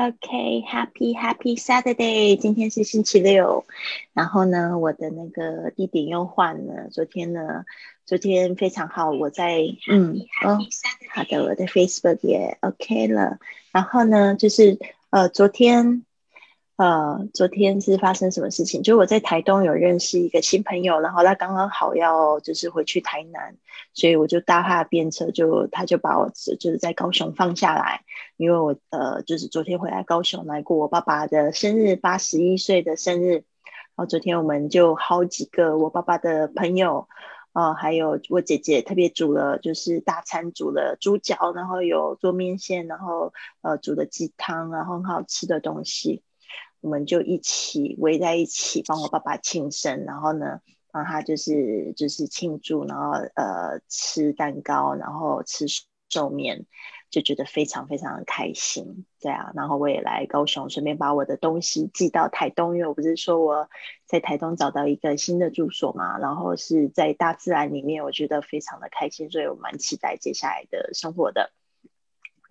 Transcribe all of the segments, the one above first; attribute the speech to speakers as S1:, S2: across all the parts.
S1: OK，Happy Happy Saturday，今天是星期六。然后呢，我的那个地点又换了。昨天呢，昨天非常好，我在嗯哦，好的，我的 Facebook 也 OK 了。然后呢，就是呃，昨天。呃，昨天是发生什么事情？就我在台东有认识一个新朋友，然后他刚刚好要就是回去台南，所以我就搭他的便车，就他就把我就是在高雄放下来，因为我呃就是昨天回来高雄来过我爸爸的生日，八十一岁的生日，然后昨天我们就好几个我爸爸的朋友，呃，还有我姐姐特别煮了就是大餐，煮了猪脚，然后有做面线，然后呃煮的鸡汤，然后很好吃的东西。我们就一起围在一起帮我爸爸庆生，然后呢，帮他就是就是庆祝，然后呃吃蛋糕，然后吃寿面，就觉得非常非常的开心，对啊，然后我也来高雄，顺便把我的东西寄到台东，因为我不是说我在台东找到一个新的住所嘛，然后是在大自然里面，我觉得非常的开心，所以我蛮期待接下来的生活的。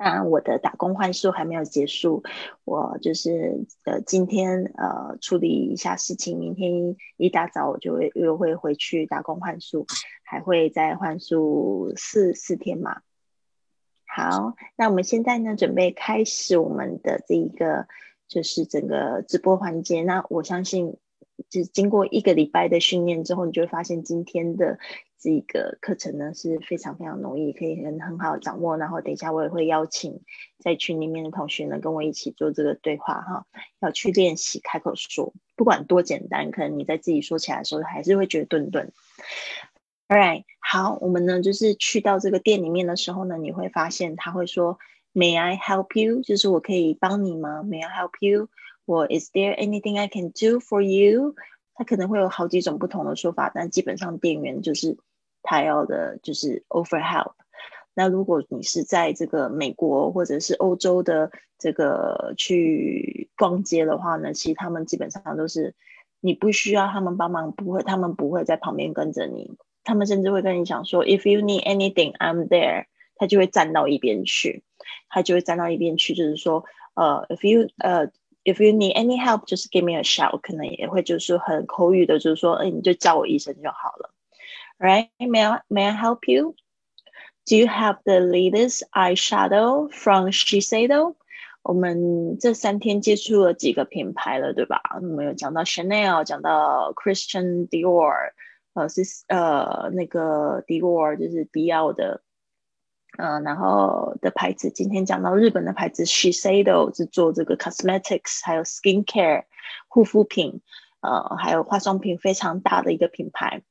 S1: 那我的打工换宿还没有结束，我就是呃今天呃处理一下事情，明天一大早我就会又会回去打工换宿，还会再换宿四四天嘛。好，那我们现在呢准备开始我们的这一个就是整个直播环节。那我相信，就是经过一个礼拜的训练之后，你就会发现今天的。这个课程呢是非常非常容易，可以很很好掌握。然后等一下我也会邀请在群里面的同学呢跟我一起做这个对话哈，要去练习开口说，不管多简单，可能你在自己说起来的时候还是会觉得顿顿。All right，好，我们呢就是去到这个店里面的时候呢，你会发现他会说 May I help you？就是我可以帮你吗？May I help you？或 Is there anything I can do for you？他可能会有好几种不同的说法，但基本上店员就是。他要的就是 offer help。那如果你是在这个美国或者是欧洲的这个去逛街的话呢，其实他们基本上都是你不需要他们帮忙，不会，他们不会在旁边跟着你。他们甚至会跟你讲说，If you need anything, I'm there。他就会站到一边去，他就会站到一边去，就是说，呃，If you 呃 ，If you need any help, just give me a shout。可能也会就是很口语的，就是说，哎，你就叫我一声就好了。right? May I, may I help you? Do you have the latest eyeshadow from Shiseido? 我们这三天接触了几个品牌了，对吧？我们有讲到 Chanel，讲到 Christian Dior，呃是呃那个 Dior 就是迪奥的， 呃然后的牌子。今天讲到日本的牌子 Shiseido 是做这个 cosmetics，还有 skincare 护肤品，呃还有化妆品非常大的一个品牌。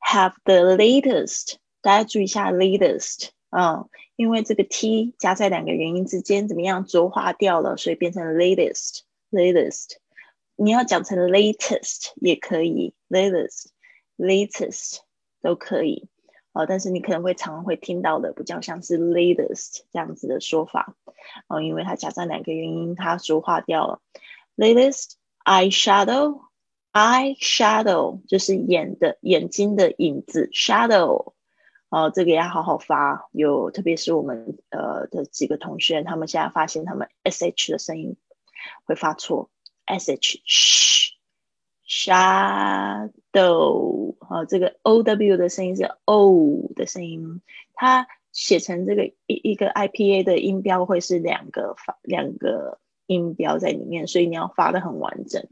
S1: Have the latest，大家注意一下 latest，嗯，因为这个 t 加在两个元音之间怎么样浊化掉了，所以变成 latest，latest。你要讲成 latest 也可以，latest，latest 都可以，哦，但是你可能会常会听到的比较像是 latest 这样子的说法，哦，因为它加上两个元音，它浊化掉了，latest eyeshadow。Eye shadow 就是眼的眼睛的影子，shadow，哦，这个要好好发。有，特别是我们呃的几个同学，他们现在发现他们 sh 的声音会发错 sh Shadow，好，这个 ow 的声音是 o 的声音，它写成这个一一个 ipa 的音标会是两个发两个音标在里面，所以你要发的很完整。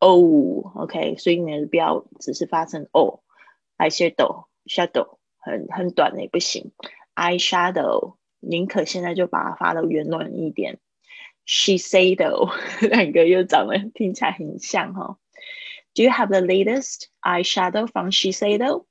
S1: O，O，OK，所以你不要只是发成 O，I shadow，shadow 很很短的也不行，I shadow，宁可现在就把它发的圆润一点 ，Shiseido 两个又长得听起来很像哈。Do you have the latest eyeshadow from Shiseido?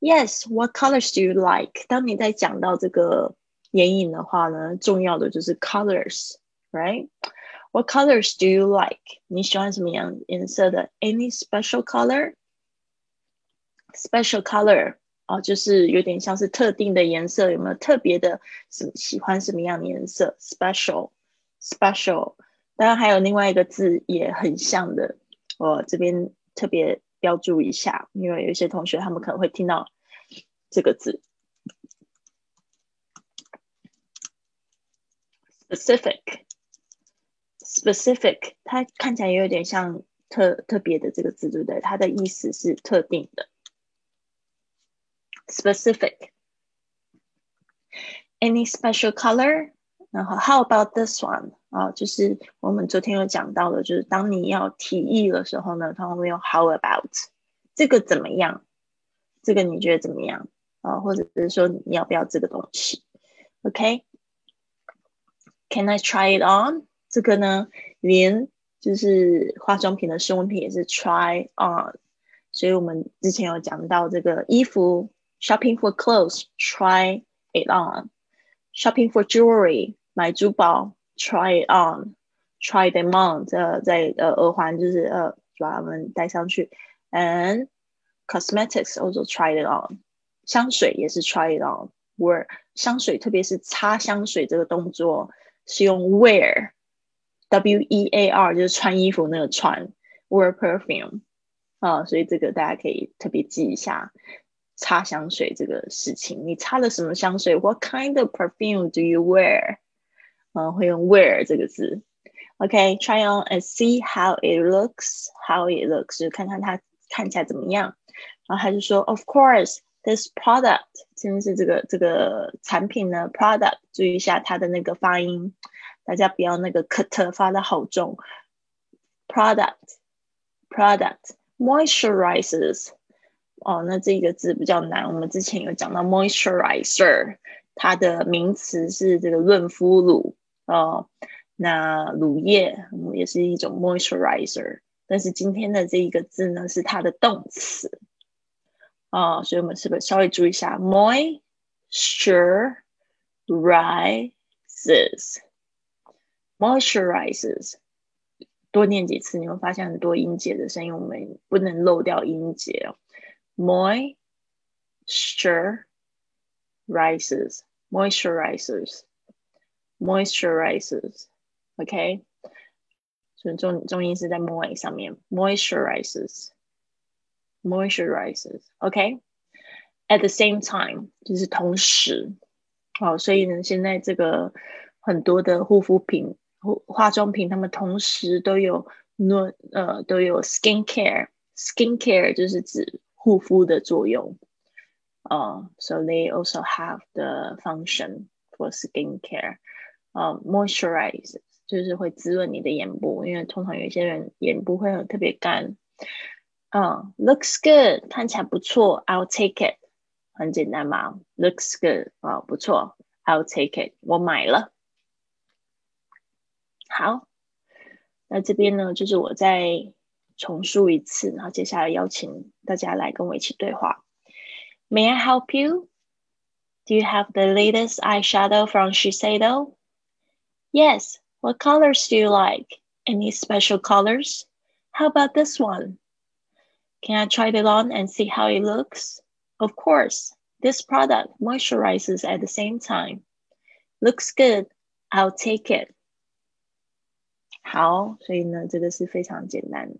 S1: Yes. What colors do you like? 当你在讲到这个眼影的话呢，重要的就是 colors，right？What colors do you like？你喜欢什么样颜色的？Any special color？Special color 哦，就是有点像是特定的颜色，有没有特别的什喜欢什么样的颜色 special，。当然还有另外一个字也很像的，我这边特别标注一下，因为有一些同学他们可能会听到这个字。specific，specific，它看起来也有点像特特别的这个字，对不对？它的意思是特定的。specific。Any special color？然后 How about this one？啊，就是我们昨天有讲到的，就是当你要提议的时候呢，他会用 How about？这个怎么样？这个你觉得怎么样？啊，或者是说你要不要这个东西？OK？Can I try it on？这个呢，连就是化妆品的试用品也是 try on。所以我们之前有讲到这个衣服，shopping for clothes，try it on。Shopping for jewelry，买珠宝，try it on，try them on，这在呃耳环就是呃把它们戴上去，and cosmetics also try it on，香水也是 try it on。where 香水，特别是擦香水这个动作是用 wear，w e a r 就是穿衣服那个穿，wear perfume 啊，所以这个大家可以特别记一下。擦香水这个事情，你擦了什么香水？What kind of perfume do you wear？嗯，会用 wear 这个字。OK，try on and see how it looks. How it looks 就看看它看起来怎么样。然后他就说，Of course, this product 真的是这个这个产品呢，product 注意一下它的那个发音，大家不要那个 cut 发的好重。Product, product moisturizes 哦，那这个字比较难。我们之前有讲到 moisturizer，它的名词是这个润肤乳哦。那乳液也是一种 moisturizer，但是今天的这一个字呢是它的动词哦，所以我们是不是稍微注意一下 moisturizes，moisturizes，多念几次，你会发现很多音节的声音，我们不能漏掉音节哦。moisture rises moisturizers moisturizers OK，所以重重音是在 moi 上面，moisturizes moisturizes OK。At the same time 就是同时，好，所以呢，现在这个很多的护肤品、护化妆品，他们同时都有 no 呃都有 skin care，skin care 就是指 护肤的作用。呃、uh,，so they also have the function for skin care。呃、uh,，moisturize 就是会滋润你的眼部，因为通常有一些人眼部会很特别干。嗯、uh,，looks good 看起来不错，I'll take it。很简单嘛，looks good 啊、uh,，不错，I'll take it，我买了。好，那这边呢，就是我在 重述一次，然后接下来邀请大家来跟我一起对话。May I help you? Do you have the latest eyeshadow from Shiseido? Yes. What colors do you like? Any special colors? How about this one? Can I try it on and see how it looks? Of course. This product moisturizes at the same time. Looks good. I'll take it. 好，所以呢，这个是非常简单。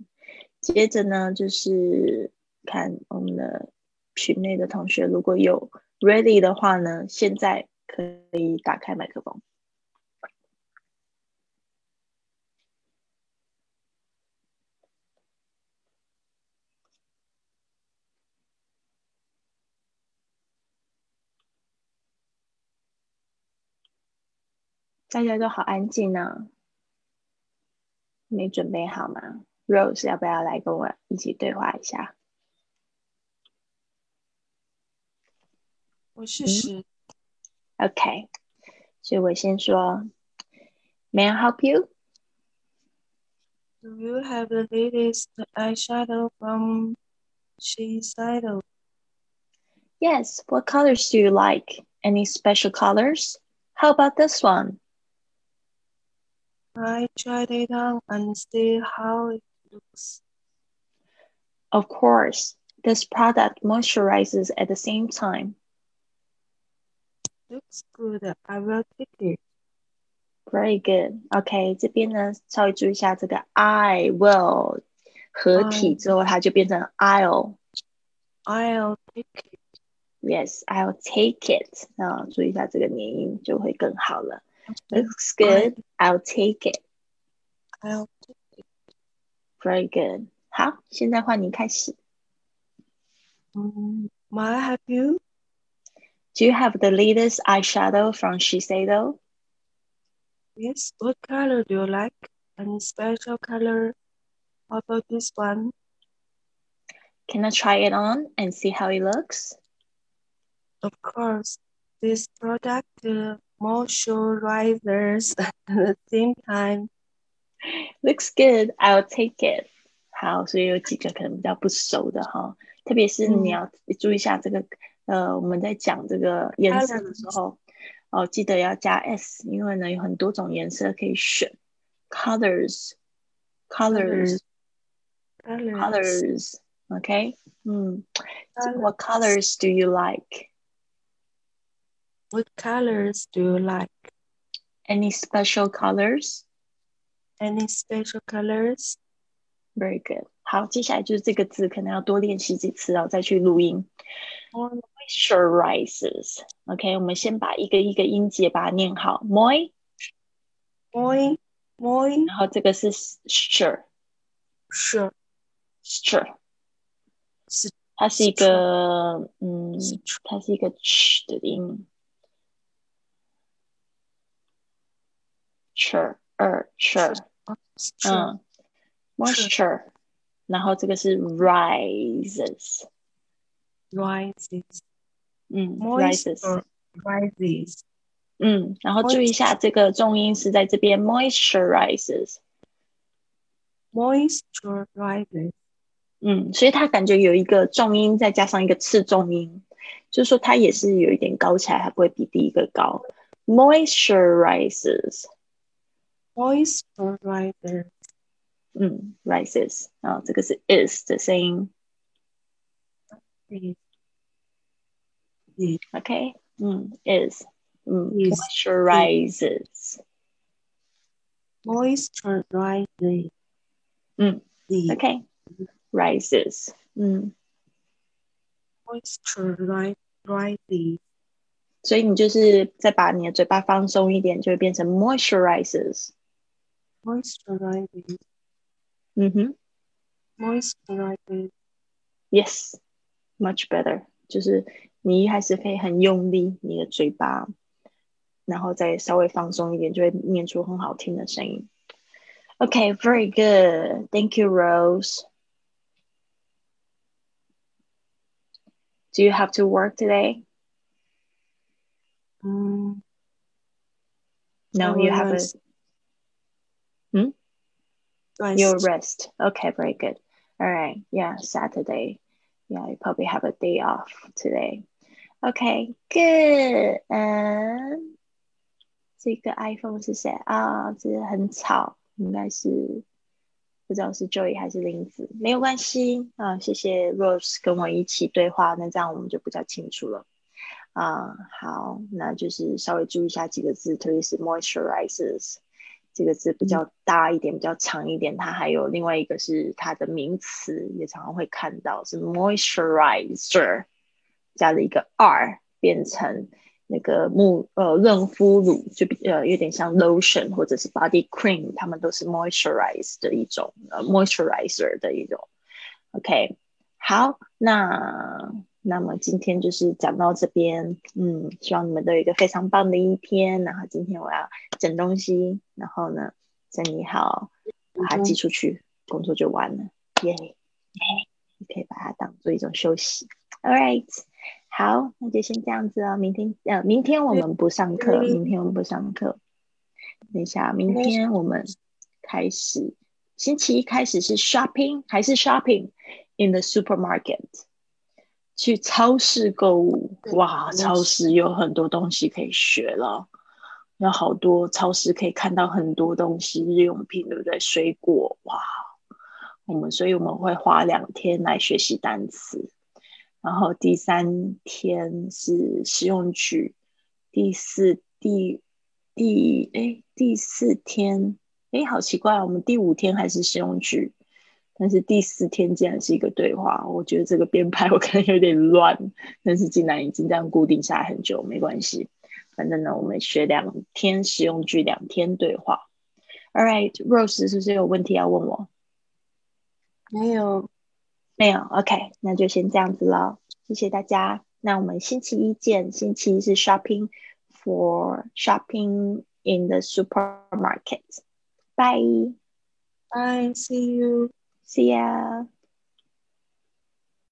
S1: 接着呢，就是看我们的群内的同学，如果有 ready 的话呢，现在可以打开麦克风。大家都好安静呢，没准备好吗 ？Rose 要不要来跟我一起对话一下？
S2: 我试试。
S1: OK，所以我先说，May I help you?
S2: Do you have the latest eyeshadow from Shiseido?
S1: Yes. What colors do you like? Any special colors? How about this one?
S2: I tried it on and see how it looks.
S1: Of course, this product moisturizes at the same time.
S2: Looks good. I will take it.
S1: Very good. OK，这边呢稍微注意一下这个 I will 合体之后，它就变成
S2: I'll。I'll take it.
S1: Yes, I'll take it. 啊，注意一下这个连音就会更好了。 Looks good. I'll take it.
S2: I'll
S1: Very good. 好，现在换你开始。
S2: um, may I help you?
S1: Do you have the latest eyeshadow from Shiseido?
S2: Yes. What color do you like? Any special color? How about this one?
S1: Can I try it on and see how it looks?
S2: Of course, this product uh, moisturizers at the same time.
S1: Looks good. I'll take it. 好，所以有几个可能比较不熟的哈，特别是你要注意一下这个，呃，我们在讲这个颜色的时候，哦，记得要加 s，因为呢有很多种颜色可以选，colors，colors，colors。
S2: Colors.
S1: Okay. 嗯 So
S2: Colors.
S1: what colors do you like?
S2: What colors do you like?
S1: Any special colors?
S2: Any special colors?
S1: Very good. 好，接下来就是这个字，可能要多练习几次，然后再去录音。
S2: Moi-
S1: Moisturizes. OK，我们先把一个一个音节把它念好。Moi，
S2: moi, moi,
S1: 然后这个是 sure
S2: sure,
S1: sure，
S2: 是
S1: 它是一个嗯，它是一个 ch 的音。sure，二 sure，
S2: sure,
S1: 嗯，moisture，然后这个是 rises，
S2: rises,
S1: 嗯，rises，
S2: moisture, rises,
S1: 嗯，然后注意一下这个重音是在这边 moisturizes，
S2: moisture rises,
S1: 嗯，所以它感觉有一个重音再加上一个次重音，就是说它也是有一点高起来，还不会比第一个高。moisturizes，
S2: moisture rises,
S1: 嗯，rises，啊，这个是 is 的声音
S2: is, is,
S1: ，OK，嗯，is，嗯 Is，moisturizes，
S2: moisture rises,
S1: 嗯
S2: is,
S1: ，OK，rises，嗯，
S2: moisture ri- rises,
S1: 所以你就是再把你的嘴巴放松一点，就会变成 moisturizes，
S2: moisture rises,
S1: 嗯哼。
S2: moisture rises,
S1: Yes, much better。就是你一开始可以很用力你的嘴巴，然后再稍微放松一点，就会念出很好听的声音。Okay, very good. Thank you, Rose. Do you have to work today?
S2: um,
S1: No,
S2: I
S1: you
S2: will
S1: have a
S2: rest.
S1: Hmm?
S2: Rest.
S1: your rest. Okay, very good. All right. Yeah, Saturday. Yeah, you probably have a day off today. Okay, good. 嗯，这个 iPhone 是谁啊？这个很吵，应该是不知道是 Joy 还是林子，没有关系啊。谢谢 Rose 跟我一起对话，那这样我们就比较清楚了。啊，好，那就是稍微注意一下几个字，特别是 moisturizes 这个字比较大一点，比较长一点。它还有另外一个是它的名词，也常常会看到是 moisturizer 加了一个 r，变成那个沐呃润肤乳，就比呃有点像 lotion 或者是 body cream，它们都是 moisturize 的一种呃 moisturizer 的一种。OK，好，那那么今天就是讲到这边，嗯，希望你们都有一个非常棒的一天。然后今天我要整东西，然后呢整理好，把它寄出去，工作就完了，耶、你可以把它当做一种休息。All right，好，那就先这样子哦。明天呃，明天我们不上课，明天我们不上课。等一下，明天我们开始，星期一开始是 shopping 还是 shopping in the supermarket？去超市购物，哇，超市有很多东西可以学了，有好多超市可以看到很多东西，日用品，对不对？水果，哇，我们所以我们会花两天来学习单词，然后第三天是实用句，第四第第哎第四天哎好奇怪，我们第五天还是实用句。但是第四天竟然是一个对话，我觉得这个编排 我可能有点乱，但是竟然已经这样固定下来很久，没关系。反正呢，我们学两天实用句，两天对话。All right，Rose 是不是有问题要问我？
S2: 没有，
S1: 没有。OK，那就先这样子了。谢谢大家。那我们星期一见。星期一是 shopping for shopping in the supermarket. Bye.
S2: Bye. See you.
S1: See ya.